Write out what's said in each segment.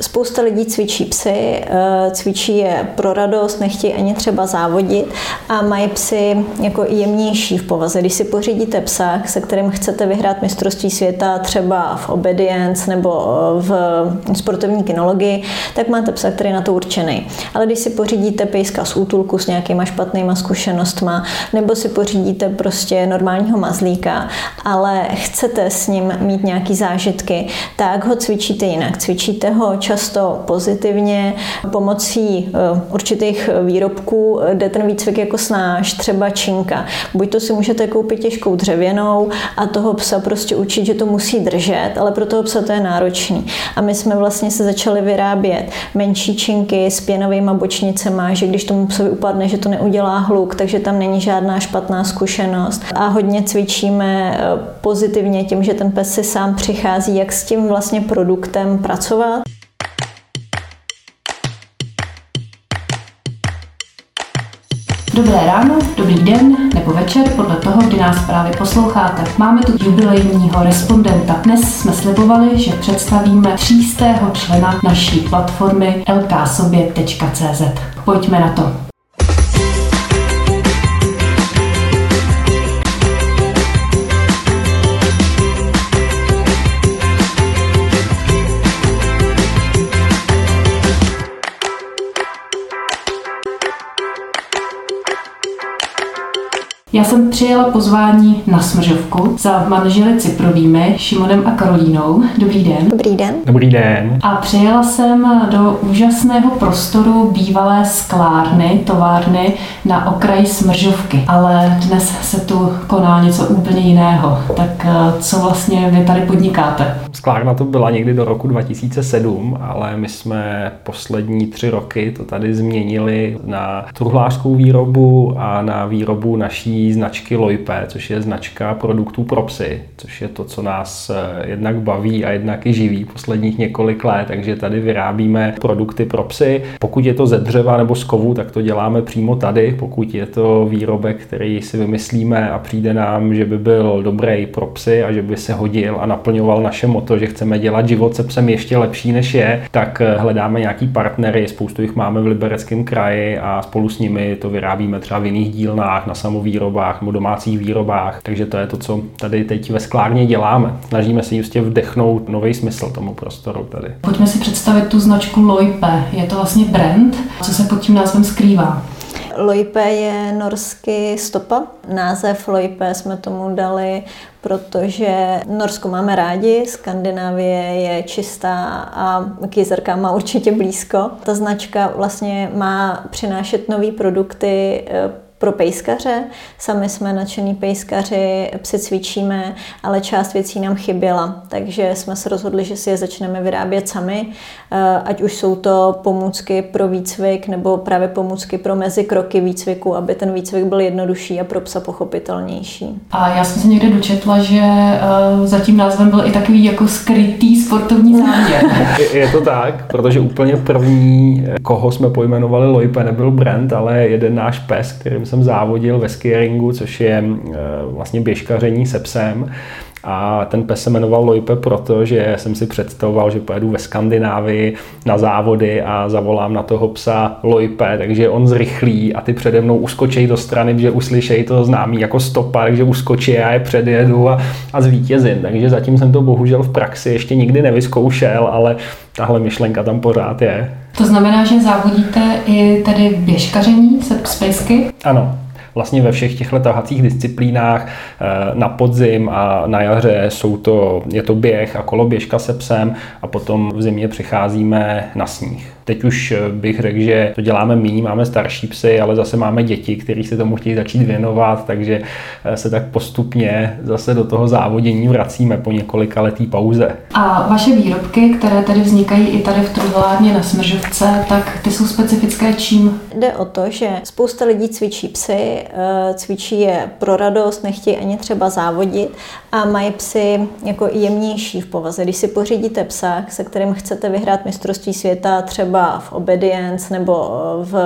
Spousta lidí cvičí psy, eh, cvičí je pro radost, nechtějí ani třeba závodit a mají psy jako jemnější v povaze. Když si pořídíte psa, se kterým chcete vyhrát mistrovství světa třeba v obedience nebo eh, v sportovní kinologii, tak máte psa, který je na to určený. Ale když si pořídíte pejska z útulku s nějakýma špatnýma zkušenostma, nebo si pořídíte prostě normálního mazlíka, ale chcete s ním mít nějaký zážitky, tak ho cvičíte jinak. Cvičíte ho často pozitivně pomocí eh, určitých výrobků jde ten výcvik jako snáš, třeba činka. Buď to si můžete koupit těžkou dřevěnou a toho psa prostě učit, že to musí držet, ale pro toho psa to je náročný. A my jsme vlastně se začali vyrábět menší činky s pěnovými bočnicemi, že když tomu psovi upadne, že to neudělá hluk, takže tam není žádná špatná zkušenost. A hodně cvičíme eh, pozitivně tím, že ten pes si sám přichází, jak s tím vlastně produktem pracovat. Dobré ráno, dobrý den nebo večer, podle toho, kdy nás právě posloucháte. Máme tu jubilejního respondenta. Dnes jsme slibovali, že představíme třístého člena naší platformy lksobě.cz. Pojďme na to. Já jsem přijela pozvání na smržovku za manželi Ciprovými, Šimonem a Karolínou. Dobrý den. Dobrý den. Dobrý den. A přijela jsem do úžasného prostoru bývalé sklárny, továrny na okraji smržovky. Ale dnes se tu koná něco úplně jiného. Tak eh, co vlastně vy tady podnikáte? Sklárna to byla někdy do roku 2007, ale my jsme poslední tři roky to tady změnili na truhlářskou výrobu a na výrobu naší značky Loipe, což je značka produktů pro psy, což je to, co nás eh, jednak baví a jednak i živí posledních několik let, takže tady vyrábíme produkty pro psy. Pokud je to ze dřeva nebo z kovu, tak to děláme přímo tady. Pokud je to výrobek, který si vymyslíme a přijde nám, že by byl dobrý pro psy a že by se hodil a naplňoval naše moto, že chceme dělat život se psem ještě lepší než je, tak eh, hledáme nějaký partnery, spoustu jich máme v Libereckém kraji a spolu s nimi to vyrábíme třeba v jiných dílnách na samovýrobu výrobách nebo domácích výrobách. Takže to je to, co tady teď ve sklárně děláme. Snažíme se jistě vdechnout nový smysl tomu prostoru tady. Pojďme si představit tu značku Loipe. Je to vlastně brand. Co se pod tím názvem skrývá? Loipe je norsky stopa. Název Loipe jsme tomu dali, protože Norsko máme rádi, Skandinávie je čistá a k jezerkám má určitě blízko. Ta značka vlastně má přinášet nové produkty eh, pro pejskaře. Sami jsme nadšený pejskaři, psy cvičíme, ale část věcí nám chyběla, takže jsme se rozhodli, že si je začneme vyrábět sami, eh, ať už jsou to pomůcky pro výcvik nebo právě pomůcky pro mezi kroky výcviku, aby ten výcvik byl jednodušší a pro psa pochopitelnější. A já jsem se někde dočetla, že eh, za tím názvem byl i takový jako skrytý sportovní záměr. je, je to tak, protože úplně první, koho jsme pojmenovali Loipe, nebyl brand, ale jeden náš pes, kterým jsem závodil ve skieringu, což je eh, vlastně běžkaření se psem. A ten pes se jmenoval Loipe proto, že jsem si představoval, že pojedu ve Skandinávii na závody a zavolám na toho psa Loipe, takže on zrychlí a ty přede mnou uskočí do strany, že uslyšejí to známý jako stopa, takže uskočí a je předjedu a, a zvítězím. Takže zatím jsem to bohužel v praxi ještě nikdy nevyzkoušel, ale tahle myšlenka tam pořád je. To znamená, že závodíte i tedy běžkaření se psejsky? Ano, vlastně ve všech těchto tahacích disciplínách eh, na podzim a na jaře jsou to, je to běh a koloběžka se psem a potom v zimě přicházíme na sníh. Teď už eh, bych řekl, že to děláme méně, máme starší psy, ale zase máme děti, kteří se tomu chtějí začít věnovat, takže eh, se tak postupně zase do toho závodění vracíme po několika letý pauze. A vaše výrobky, které tady vznikají i tady v truhlárně na Smržovce, tak ty jsou specifické čím? Jde o to, že spousta lidí cvičí psy, eh, cvičí je pro radost, nechtějí ani třeba závodit a mají psy jako jemnější v povaze. Když si pořídíte psa, se kterým chcete vyhrát mistrovství světa třeba třeba v obedience nebo eh, v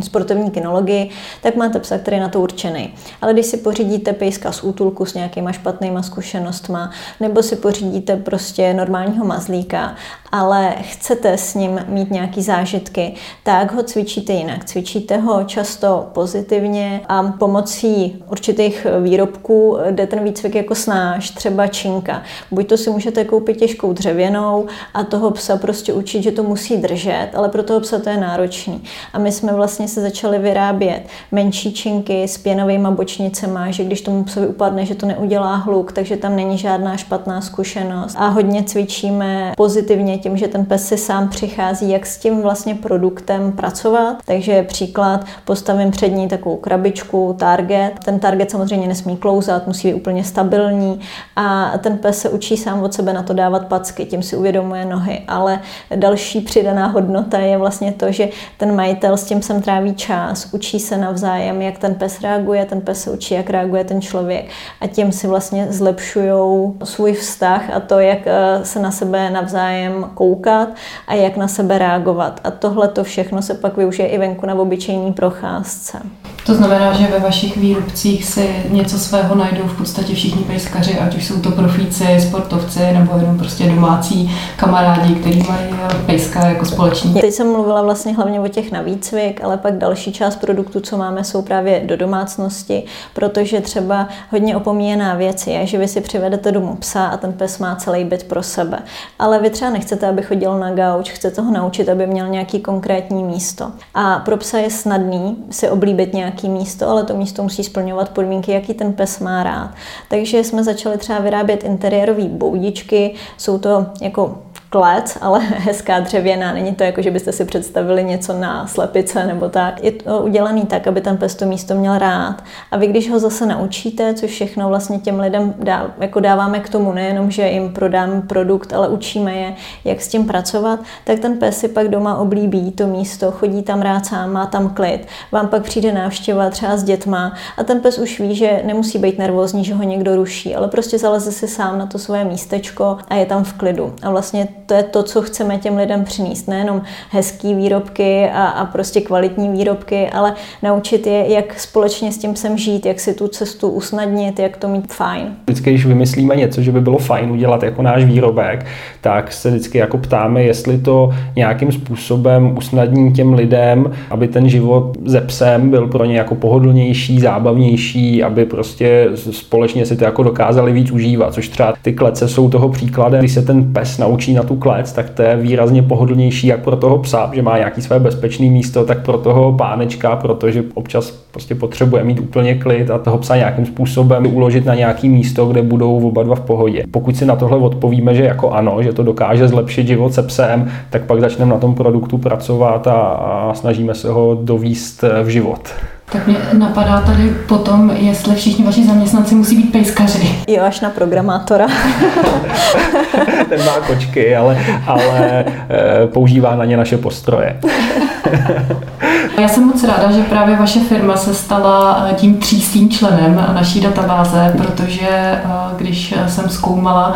sportovní kinologii, tak máte psa, který je na to určený. Ale když si pořídíte pejska z útulku s nějakýma špatnýma zkušenostma, nebo si pořídíte prostě normálního mazlíka, ale chcete s ním mít nějaký zážitky, tak ho cvičíte jinak. Cvičíte ho často pozitivně a pomocí určitých výrobků jde ten výcvik jako snáš, třeba činka. Buď to si můžete koupit těžkou dřevěnou a toho psa prostě učit, že to musí držet, ale pro toho psa to je náročný. A my jsme vlastně se začali vyrábět menší činky s pěnovými bočnicemi, že když tomu psovi upadne, že to neudělá hluk, takže tam není žádná špatná zkušenost. A hodně cvičíme pozitivně tím, že ten pes si sám přichází, jak s tím vlastně produktem pracovat. Takže příklad, postavím před ní takovou krabičku, target. Ten target samozřejmě nesmí klouzat, musí být úplně stabilní a ten pes se učí sám od sebe na to dávat packy, tím si uvědomuje nohy. Ale další přidaná hodnota je vlastně to, že ten majitel s tím sem tráví čas, učí se navzájem, jak ten pes reaguje, ten pes se učí, jak reaguje ten člověk a tím si vlastně zlepšují svůj vztah a to, jak eh, se na sebe navzájem koukat a jak na sebe reagovat. A tohle to všechno se pak využije i venku na obyčejný procházce. To znamená, že ve vašich výrobcích si něco svého najdou v podstatě všichni pejskaři, ať už jsou to profíci, sportovci nebo jenom prostě domácí kamarádi, kteří mají pejska jako společný. Teď jsem mluvila vlastně hlavně o těch na výcvik, ale pak další část produktů, co máme, jsou právě do domácnosti, protože třeba hodně opomíjená věc je, že vy si přivedete domů psa a ten pes má celý byt pro sebe. Ale vy třeba nechcete, aby chodil na gauč, chcete ho naučit, aby měl nějaký konkrétní místo. A pro psa je snadný si oblíbit nějaký místo, ale to místo musí splňovat podmínky, jaký ten pes má rád. Takže jsme začali třeba vyrábět interiérové boudičky, jsou to jako klec, ale hezká dřevěná. Není to jako, že byste si představili něco na slepice nebo tak. Je to udělaný tak, aby ten pes to místo měl rád. A vy, když ho zase naučíte, což všechno vlastně těm lidem dá, jako dáváme k tomu, nejenom, že jim prodáme produkt, ale učíme je, jak s tím pracovat, tak ten pes si pak doma oblíbí to místo, chodí tam rád sám, má tam klid. Vám pak přijde návštěva třeba s dětma a ten pes už ví, že nemusí být nervózní, že ho někdo ruší, ale prostě zaleze si sám na to svoje místečko a je tam v klidu. A vlastně to je to, co chceme těm lidem přinést. Nejenom hezký výrobky a, a prostě kvalitní výrobky, ale naučit je, jak společně s tím sem žít, jak si tu cestu usnadnit, jak to mít fajn. Vždycky, když vymyslíme něco, že by bylo fajn udělat jako náš výrobek, tak se vždycky jako ptáme, jestli to nějakým způsobem usnadní těm lidem, aby ten život ze psem byl pro ně jako pohodlnější, zábavnější, aby prostě společně si to jako dokázali víc užívat, což třeba ty klece jsou toho příkladem, když se ten pes naučí na tu klec, tak to je výrazně pohodlnější jak pro toho psa, že má nějaký své bezpečné místo, tak pro toho pánečka, protože občas prostě potřebuje mít úplně klid a toho psa nějakým způsobem uložit na nějaký místo, kde budou oba dva v pohodě. Pokud si na tohle odpovíme, že jako ano, že to dokáže zlepšit život se psem, tak pak začneme na tom produktu pracovat a, a snažíme se ho dovíst v život. Tak mě napadá tady potom, jestli všichni vaši zaměstnanci musí být pejskaři. Jo, až na programátora. Ten má kočky, ale, ale e, používá na ně naše postroje. Já jsem moc ráda, že právě vaše firma se stala eh, tím třístým členem naší databáze, protože eh, když jsem zkoumala,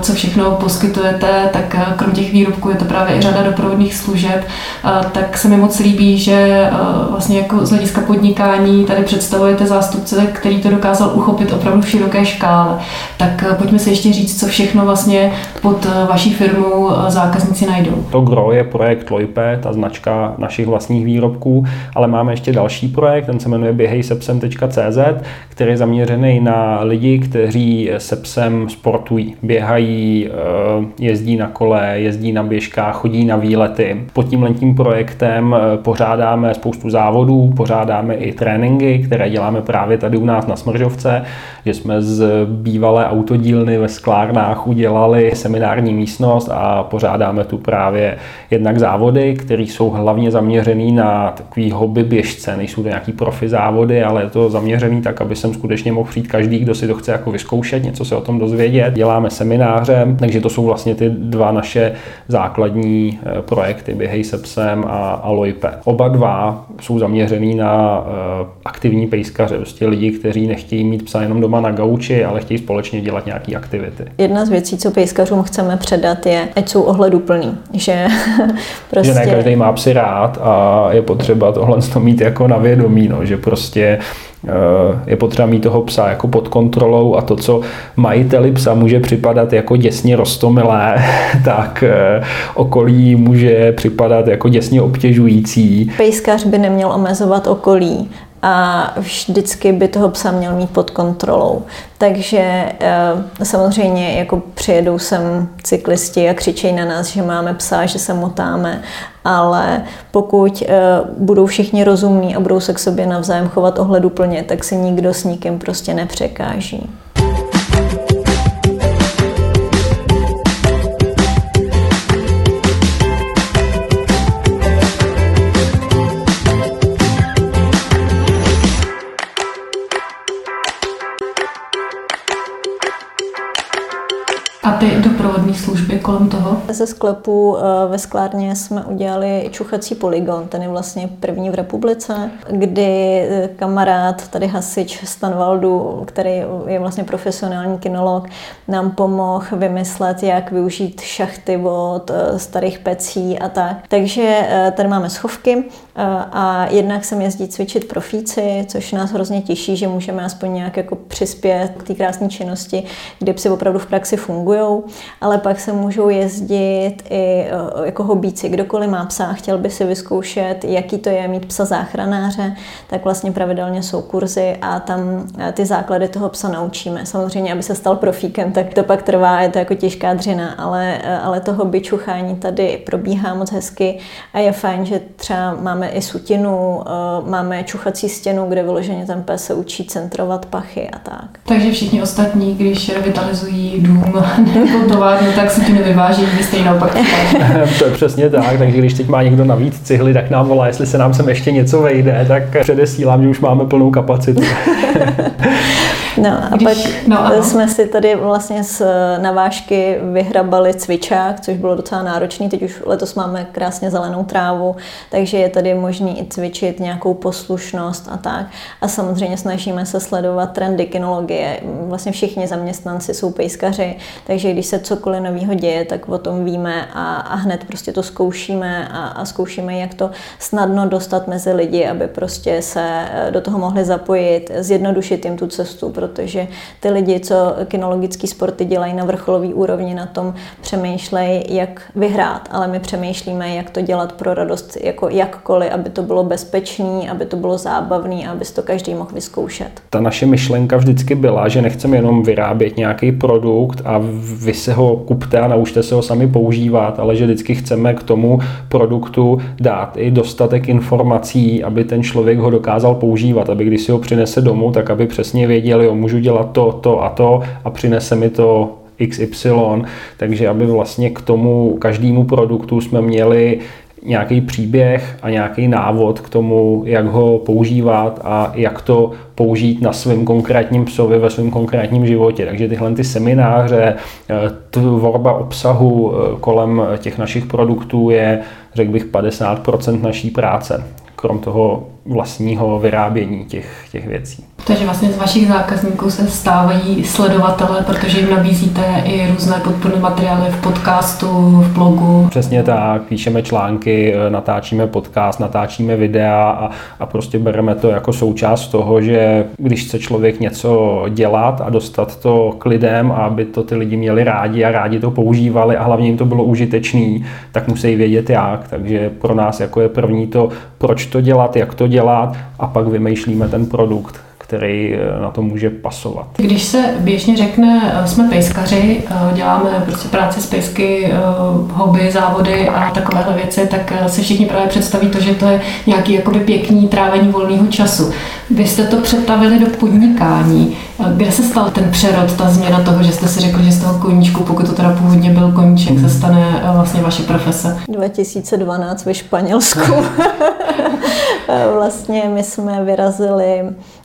co všechno poskytujete, tak krom těch výrobků je to právě i řada doprovodných služeb, tak se mi moc líbí, že vlastně jako z hlediska podnikání tady představujete zástupce, který to dokázal uchopit opravdu v široké škále. Tak pojďme si ještě říct, co všechno vlastně pod vaší firmou zákazníci najdou. To GRO je projekt Loipe, ta značka našich vlastních výrobků, ale máme ještě další projekt, ten se jmenuje běhejsepsem.cz, který je zaměřený na lidi, kteří se psem sportují, běhají, eh, jezdí na kole, jezdí na běžkách, chodí na výlety. Pod tím projektem eh, pořádáme spoustu závodů, pořádáme i tréninky, které děláme právě tady u nás na Smržovce, že jsme z bývalé autodílny ve sklárnách udělali seminární místnost a pořádáme tu právě jednak závody, které jsou hlavně zaměřený na takový hobby běžce, nejsou to nějaký profi závody, ale je to zaměřený tak, aby sem skutečně mohl přijít každý, kdo si to chce jako vyzkoušet, něco se o tom dozvědět. Děláme semináře, takže to jsou vlastně ty dva naše základní eh, projekty, Běhej se psem a, a Lojpe. Oba dva jsou zaměřený na uh, aktivní pejskaře, prostě lidi, kteří nechtějí mít psa jenom doma na gauči, ale chtějí společně dělat nějaké aktivity. Jedna z věcí, co pejskařům chceme předat, je, ať jsou ohleduplný, že prostě... Že ne každý má psy rád a je potřeba potřeba tohle mít jako na vědomí, no, že prostě eh, je potřeba mít toho psa jako pod kontrolou a to, co majiteli psa může připadat jako děsně rostomilé, tak eh, okolí může připadat jako děsně obtěžující. Pejskař by neměl omezovat okolí a vždycky by toho psa měl mít pod kontrolou. Takže eh, samozřejmě jako přijedou sem cyklisti a křičejí na nás, že máme psa, že se motáme, ale pokud eh, budou všichni rozumní a budou se k sobě navzájem chovat ohleduplně, tak si nikdo s nikým prostě nepřekáží. Ty doprovodné služby kolem toho? Ze sklepu eh, ve sklárně jsme udělali čuchací poligon, ten je vlastně první v republice, kdy eh, kamarád, tady hasič Stanvaldu, který je vlastně profesionální kinolog, nám pomohl vymyslet, jak využít šachty od eh, starých pecí a tak. Takže tady máme schovky a jednak sem jezdí cvičit profíci, což nás hrozně těší, že můžeme aspoň nějak jako přispět k té krásné činnosti, kdy psy opravdu v praxi fungují ale pak se můžou jezdit i eh, jako hobíci. Kdokoliv má psa, chtěl by si vyzkoušet, jaký to je mít psa záchranáře, tak vlastně pravidelně jsou kurzy a tam eh, ty základy toho psa naučíme. Samozřejmě, aby se stal profíkem, tak to pak trvá, je to jako těžká dřina, ale, eh, ale to hobby čuchání tady probíhá moc hezky a je fajn, že třeba máme i sutinu, máme čuchací stěnu, kde vyloženě ten pes se učí centrovat pachy a tak. Takže všichni ostatní, když revitalizují dům nebo továrnu, tak si to nevyváží, vy stejně naopak. to je přesně tak, takže když teď má někdo navíc cihly, tak nám volá, jestli se nám sem ještě něco vejde, tak předesílám, že už máme plnou kapacitu. No a Když, pak no, jsme si tady vlastně z navážky vyhrabali cvičák, což bylo docela náročný. Teď už letos máme krásně zelenou trávu, takže je tady možný i cvičit nějakou poslušnost a tak. A samozřejmě snažíme se sledovat trendy kinologie. Vlastně všichni zaměstnanci jsou pejskaři, takže když se cokoliv nového děje, tak o tom víme a, a hned prostě to zkoušíme a, a zkoušíme, jak to snadno dostat mezi lidi, aby prostě se do toho mohli zapojit, zjednodušit jim tu cestu, protože ty lidi, co kinologické sporty dělají na vrcholové úrovni, na tom přemýšlejí, jak vyhrát, ale my přemýšlíme, jak to dělat pro radost, jako jakkoliv, aby to bylo bezpečný, aby to bylo zábavný aby to každý mohl vyzkoušet. Ta naše myšlenka vždycky byla, že nechceme jenom vyrábět nějaký produkt a vy se ho kupte a naučte se ho sami používat, ale že vždycky chceme k tomu produktu dát i dostatek informací, aby ten člověk ho dokázal používat, aby když si ho přinese domů, tak aby přesně věděl, jo, můžu dělat to, to a to a přinese mi to XY, takže aby vlastně k tomu každému produktu jsme měli nějaký příběh a nějaký návod k tomu, jak ho používat a jak to použít na svém konkrétním psovi ve svém konkrétním životě. Takže tyhle ty semináře, eh, tvorba obsahu eh, kolem těch našich produktů je, řekl bych, 50% naší práce, krom toho vlastního vyrábění těch, těch věcí. Takže vlastně z vašich zákazníků se stávají sledovatele, protože jim nabízíte i různé podporné materiály v podcastu, v blogu. Přesně tak, píšeme články, natáčíme podcast, natáčíme videa a, a prostě bereme to jako součást toho, že když chce člověk něco dělat a dostat to k lidem, aby to ty lidi měli rádi a rádi to používali a hlavně jim to bylo užitečný, tak musí vědět jak. Takže pro nás jako je první to, proč to dělat, jak to dělat a pak vymýšlíme ten produkt který eh, na to může pasovat. Když se běžně řekne, eh, jsme pejskaři, eh, děláme prostě práci s pejsky, hobby, závody a takovéhle věci, tak se všichni právě představí to, že to je nějaký jakoby pěkný trávení volného času. Vy jste to přetavili do podnikání. Kde se stal ten přerod, ta změna toho, že jste si řekli, že z toho koníčku, pokud to teda původně byl koníček, se stane vlastně vaše profese? 2012 ve Španělsku. vlastně my jsme vyrazili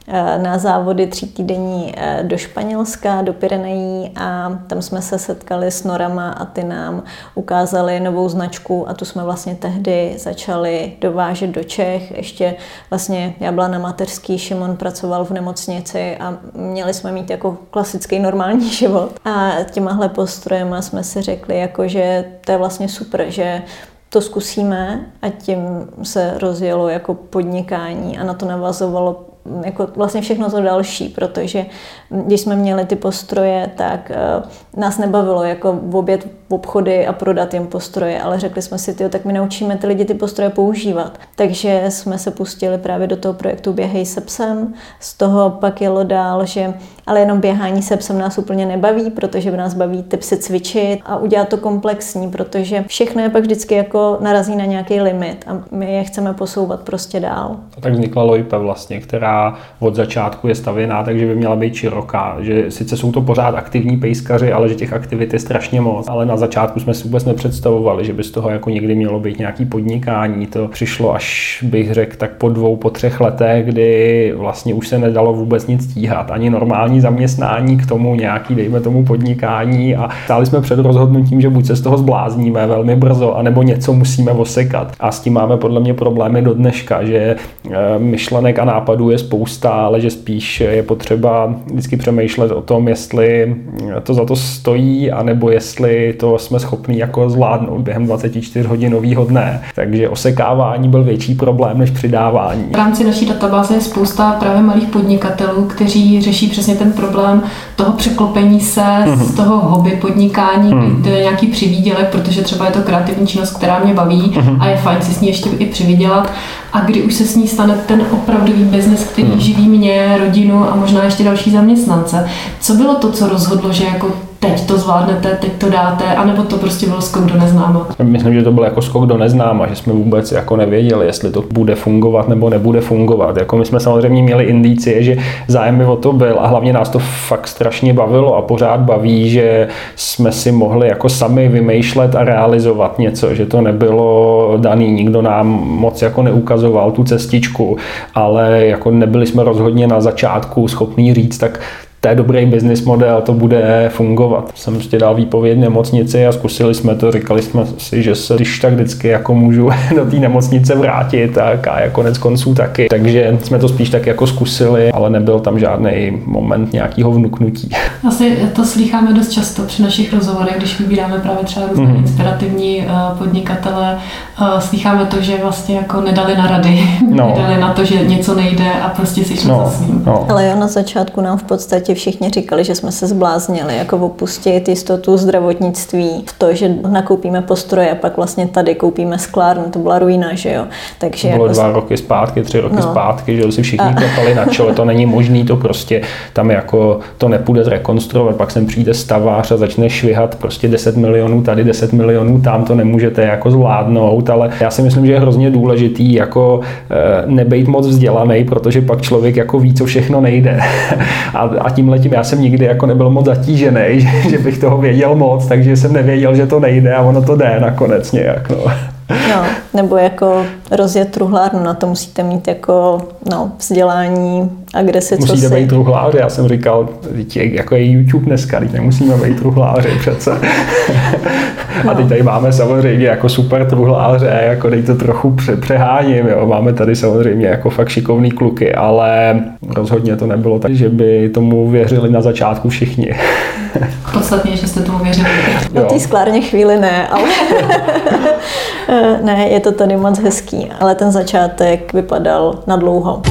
Eh, na závody tří týdení eh, do Španělska, do Pyrenejí a tam jsme se setkali s Norama a ty nám ukázali novou značku a tu jsme vlastně tehdy začali dovážet do Čech. Ještě vlastně já byla na mateřský, Šimon pracoval v nemocnici a měli jsme mít jako klasický normální život. A těmahle postrojema jsme si řekli, jako, že to je vlastně super, že to zkusíme a tím se rozjelo jako podnikání a na to navazovalo jako vlastně všechno to další, protože když jsme měli ty postroje, tak uh, nás nebavilo jako v oběd v obchody a prodat jim postroje, ale řekli jsme si, tyjo, tak my naučíme ty lidi ty postroje používat. Takže jsme se pustili právě do toho projektu Běhej se psem. Z toho pak jelo dál, že ale jenom běhání se psem nás úplně nebaví, protože v nás baví ty psy cvičit a udělat to komplexní, protože všechno je pak vždycky jako narazí na nějaký limit a my je chceme posouvat prostě dál. A tak vznikla Loipe vlastně, která od začátku je stavěná, takže by měla být široká. Že sice jsou to pořád aktivní pejskaři, ale že těch aktivit je strašně moc. Ale na začátku jsme si vůbec nepředstavovali, že by z toho jako někdy mělo být nějaký podnikání. To přišlo až bych řekl tak po dvou, po třech letech, kdy vlastně už se nedalo vůbec nic stíhat. Ani normální zaměstnání k tomu nějaký, dejme tomu podnikání a stáli jsme před rozhodnutím, že buď se z toho zblázníme velmi brzo, anebo něco musíme osekat. A s tím máme podle mě problémy do dneška, že eh, myšlenek a nápadů je spousta, ale že spíš je potřeba vždycky přemýšlet o tom, jestli to za to stojí, anebo jestli to jsme schopni jako zvládnout během 24 hodinového dne. Takže osekávání byl větší problém než přidávání. V rámci naší databáze je spousta právě malých podnikatelů, kteří řeší přesně ten problém toho překlopení se mm-hmm. z toho hobby podnikání, mm-hmm. kde je nějaký přivídělek, protože třeba je to kreativní činnost, která mě baví mm-hmm. a je fajn si s ní ještě i přivydělat a kdy už se s ní stane ten opravdový biznes, který mm. živí mě, rodinu a možná ještě další zaměstnance. Co bylo to, co rozhodlo, že jako teď to zvládnete, teď to dáte, anebo to prostě byl skok do neznáma? Myslím, že to byl jako skok do neznáma, že jsme vůbec jako nevěděli, jestli to bude fungovat nebo nebude fungovat. Jako my jsme samozřejmě měli indicie, že zájem by o to byl a hlavně nás to fakt strašně bavilo a pořád baví, že jsme si mohli jako sami vymýšlet a realizovat něco, že to nebylo daný, nikdo nám moc jako neukazoval tu cestičku, ale jako nebyli jsme rozhodně na začátku schopní říct, tak to je dobrý business model, to bude fungovat. Jsem prostě dal výpověď nemocnici a zkusili jsme to, říkali jsme si, že se když tak vždycky jako můžu do té nemocnice vrátit a, a jako konec konců taky. Takže jsme to spíš tak jako zkusili, ale nebyl tam žádný moment nějakého vnuknutí. Asi to slycháme dost často při našich rozhovorech, když vybíráme právě třeba různé mm-hmm. inspirativní uh, podnikatele. Uh, slycháme to, že vlastně jako nedali na rady, no. nedali na to, že něco nejde a prostě si šli no. za svým. No. Ale jo, na začátku nám v podstatě všichni říkali, že jsme se zbláznili, jako opustit jistotu zdravotnictví v to, že nakoupíme postroje a pak vlastně tady koupíme sklárnu, to byla ruina, že jo. Takže to bylo jako... dva roky zpátky, tři roky no. zpátky, že si všichni a... klepali na čelo, to není možný, to prostě tam jako to nepůjde zrekonstruovat, pak sem přijde stavář a začne švihat prostě 10 milionů tady, 10 milionů tam, to nemůžete jako zvládnout, ale já si myslím, že je hrozně důležitý jako eh, nebejt moc vzdělaný, protože pak člověk jako ví, co všechno nejde. a, a tím letím já jsem nikdy jako nebyl moc zatížený, že, že bych toho věděl moc, takže jsem nevěděl, že to nejde a ono to jde nakonec nějak. No. No, nebo jako rozjet truhlárnu, na to musíte mít jako no, vzdělání a kde si Musíte si... být truhláři, já jsem říkal, jako je YouTube dneska, teď nemusíme být truhláři přece. No. A teď tady máme samozřejmě jako super truhláře, jako teď to trochu pře- přeháním, jo. máme tady samozřejmě jako fakt šikovný kluky, ale rozhodně to nebylo tak, že by tomu věřili na začátku všichni. Podstatně, že jste tomu věřili. Na té sklárně chvíli ne, ale ne, je to tady moc hezký, ale ten začátek vypadal na dlouho.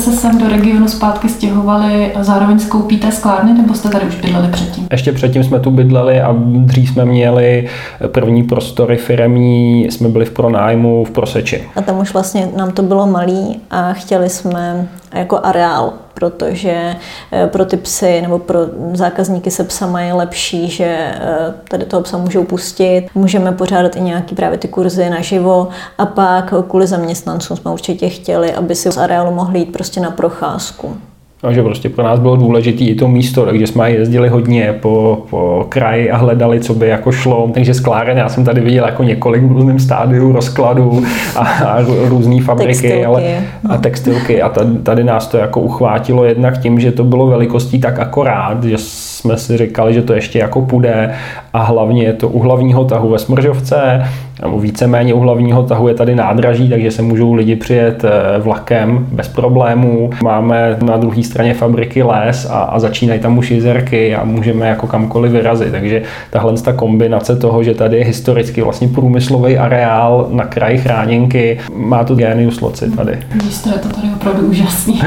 Se sem do regionu zpátky stěhovali a zároveň skoupíte sklárny, nebo jste tady už bydleli předtím? Ještě předtím jsme tu bydleli a dřív jsme měli první prostory firemní, jsme byli v pronájmu v Proseči. A tam už vlastně nám to bylo malý a chtěli jsme jako areál, protože eh, pro ty psy nebo pro zákazníky se psa je lepší, že eh, tady toho psa můžou pustit. Můžeme pořádat i nějaký právě ty kurzy naživo a pak kvůli zaměstnancům jsme určitě chtěli, aby si z areálu mohli jít prostě na procházku. A že prostě pro nás bylo důležité i to místo, takže jsme jezdili hodně po, po kraji a hledali, co by jako šlo. Takže skláren, já jsem tady viděl jako několik v různém stádiu rozkladu a, a různé fabriky textilky. Ale, a textilky. A tady, tady nás to jako uchvátilo jednak tím, že to bylo velikostí tak akorát, že jsme si říkali, že to ještě jako půjde a hlavně je to u hlavního tahu ve Smržovce, nebo víceméně u hlavního tahu je tady nádraží, takže se můžou lidi přijet eh, vlakem bez problémů. Máme na druhé straně fabriky les a, a začínají tam už jezerky a můžeme jako kamkoliv vyrazit. Takže tahle ta kombinace toho, že tady je historicky vlastně průmyslový areál na kraji chráněnky, má to genius loci tady. Místo je to tady opravdu úžasný.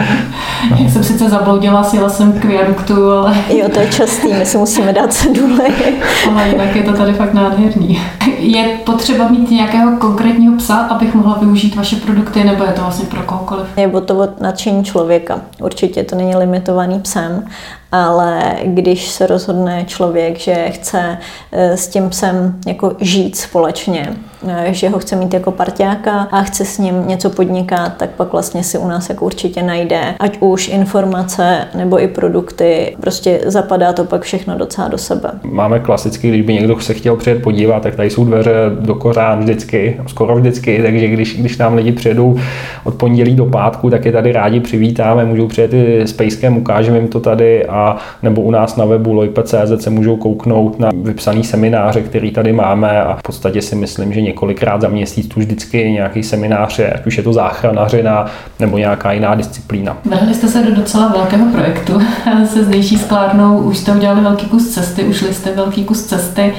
No. Já jsem sice zabloudila, sjela jsem k viaduktu, ale... Jo, to je častý, my si musíme dát cedule. ale jinak je to tady fakt nádherný. Je potřeba mít nějakého konkrétního psa, abych mohla využít vaše produkty, nebo je to vlastně pro kohokoliv? Je to od nadšení člověka. Určitě to není limitovaný psem ale když se rozhodne člověk, že chce eh, s tím psem jako žít společně, eh, že ho chce mít jako parťáka a chce s ním něco podnikat, tak pak vlastně si u nás jako určitě najde, ať už informace nebo i produkty, prostě zapadá to pak všechno docela do sebe. Máme klasicky, když by někdo se chtěl přijet podívat, tak tady jsou dveře do kořán vždycky, skoro vždycky, takže když, když nám lidi přijedou od pondělí do pátku, tak je tady rádi přivítáme, můžou přijet i s pejskem, ukážeme jim to tady a nebo u nás na webu lojpe.cz se můžou kouknout na vypsaný semináře, který tady máme a v podstatě si myslím, že několikrát za měsíc tu vždycky nějaký seminář ať už je to záchranařina nebo nějaká jiná disciplína. Vrhli jste se do docela velkého projektu se zdejší sklárnou, už jste udělali velký kus cesty, ušli jste velký kus cesty.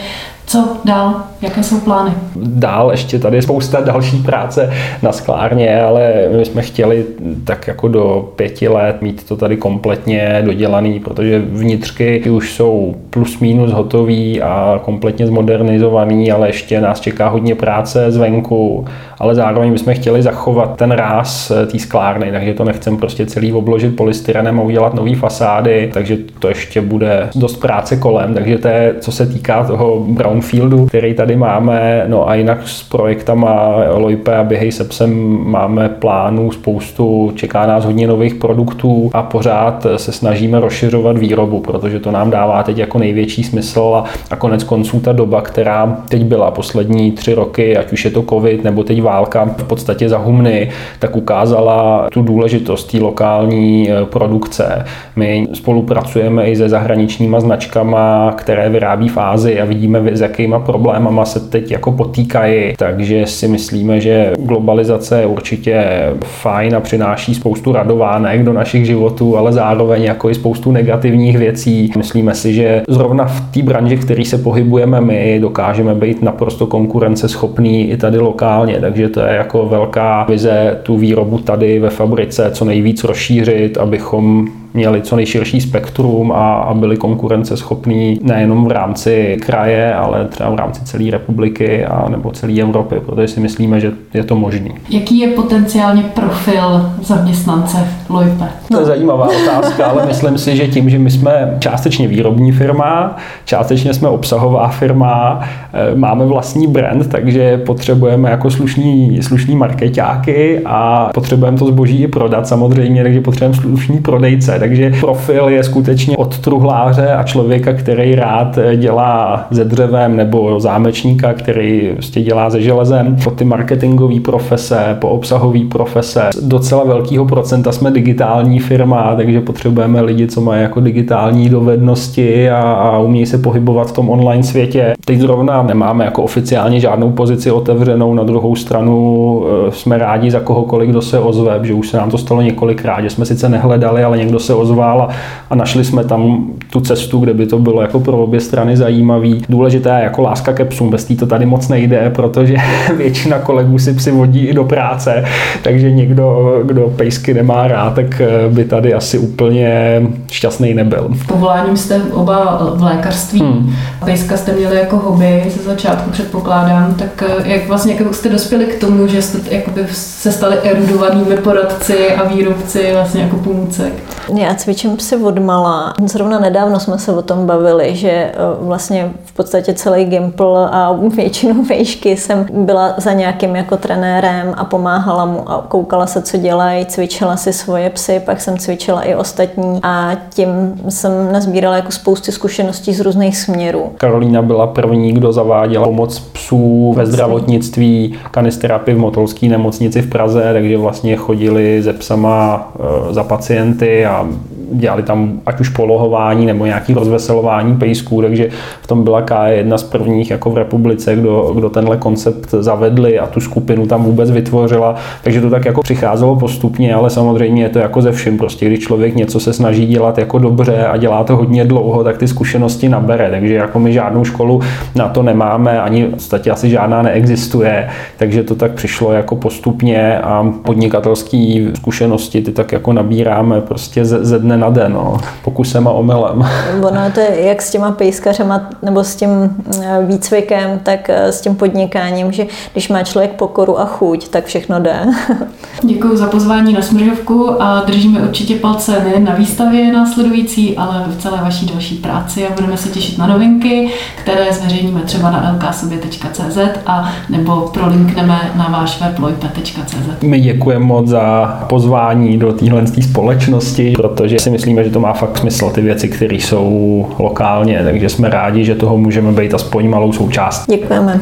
Co dál? Jaké jsou plány? Dál ještě tady je spousta další práce na sklárně, ale my jsme chtěli tak jako do pěti let mít to tady kompletně dodělaný, protože vnitřky už jsou plus minus hotový a kompletně zmodernizovaný, ale ještě nás čeká hodně práce zvenku, ale zároveň bychom chtěli zachovat ten ráz té sklárny, takže to nechcem prostě celý obložit polystyrenem a udělat nové fasády, takže to ještě bude dost práce kolem, takže to je, co se týká toho brownfieldu, který tady máme, no a jinak s projektama Loipe a Běhej se psem máme plánů spoustu, čeká nás hodně nových produktů a pořád se snažíme rozšiřovat výrobu, protože to nám dává teď jako největší smysl a, a konec konců ta doba, která teď byla poslední tři roky, ať už je to covid nebo teď válka v podstatě za humny, tak ukázala tu důležitost té lokální eh, produkce. My spolupracujeme i se zahraničníma značkama, které vyrábí v Ázii a vidíme, s jakýma problémama se teď jako potýkají. Takže si myslíme, že globalizace je určitě fajn a přináší spoustu radovánek do našich životů, ale zároveň jako i spoustu negativních věcí. Myslíme si, že zrovna v té branži, v které se pohybujeme my, dokážeme být naprosto konkurenceschopný i tady lokálně. Takže to je jako velká vize tu výrobu tady ve fabrice co nejvíc rozšířit, abychom měli co nejširší spektrum a, a byli konkurenceschopní nejenom v rámci kraje, ale třeba v rámci celé republiky a nebo celé Evropy, protože si myslíme, že je to možné. Jaký je potenciálně profil zaměstnance v Loipe? To je zajímavá otázka, ale myslím si, že tím, že my jsme částečně výrobní firma, částečně jsme obsahová firma, eh, máme vlastní brand, takže potřebujeme jako slušní, slušní marketáky a potřebujeme to zboží i prodat samozřejmě, takže potřebujeme slušní prodejce takže profil je skutečně od truhláře a člověka, který rád dělá ze dřevem nebo zámečníka, který prostě dělá ze železem, po ty marketingové profese, po obsahové profese. Docela velkého procenta jsme digitální firma, takže potřebujeme lidi, co mají jako digitální dovednosti a, a umí se pohybovat v tom online světě. Teď zrovna nemáme jako oficiálně žádnou pozici otevřenou, na druhou stranu eh, jsme rádi za kohokoliv, kdo se ozve, že už se nám to stalo několikrát, že jsme sice nehledali, ale někdo se ozval a, a našli jsme tam tu cestu, kde by to bylo jako pro obě strany zajímavý. Důležité je jako láska ke psům, bez té to tady moc nejde, protože většina kolegů si psy vodí i do práce, takže někdo, kdo pejsky nemá rád, tak eh, by tady asi úplně šťastný nebyl. Povoláním jste oba v lékařství. Hmm. Pejska jste měli jako hobby ze začátku, předpokládám, tak eh, jak vlastně jak jste dospěli k tomu, že jste jakoby se stali erudovanými poradci a výrobci vlastně jako pomůcek? Já cvičím psy od mala. Zrovna nedávno jsme se o tom bavili, že eh, vlastně v podstatě celý Gimple a většinu vejšky jsem byla za nějakým jako trenérem a pomáhala mu a koukala se, co dělají, cvičila si svoje psy, pak jsem cvičila i ostatní a tím jsem nazbírala jako spousty zkušeností z různých směrů. Karolína byla první, kdo zaváděla pomoc psů ve zdravotnictví, kanisterapii v Motolské nemocnici v Praze, takže vlastně chodili se psama eh, za pacienty a dělali tam ať už polohování nebo nějaký rozveselování pejsků, takže v tom byla K jedna z prvních jako v republice, kdo, kdo tenhle koncept zavedli a tu skupinu tam vůbec vytvořila, takže to tak jako přicházelo postupně, ale samozřejmě je to jako ze vším, prostě když člověk něco se snaží dělat jako dobře a dělá to hodně dlouho, tak ty zkušenosti nabere, takže jako my žádnou školu na to nemáme, ani v podstatě asi žádná neexistuje, takže to tak přišlo jako postupně a podnikatelské zkušenosti ty tak jako nabíráme prostě ze, ze dne na den, no, pokusem a omylem. Ono to je jak s těma pejskařema nebo s tím eh, výcvikem, tak eh, s tím podnikáním, že když má člověk pokoru a chuť, tak všechno jde. Děkuji za pozvání na Smržovku a držíme určitě palce nejen na výstavě následující, ale v celé vaší další práci a budeme se těšit na novinky, které zveřejníme třeba na lksobě.cz a nebo prolinkneme na váš web lojpe.cz. My děkujeme moc za pozvání do téhle společnosti, protože si myslíme, že to má fakt smysl, ty věci, které jsou lokálně, takže jsme rádi, že toho můžeme být aspoň malou součástí. Děkujeme.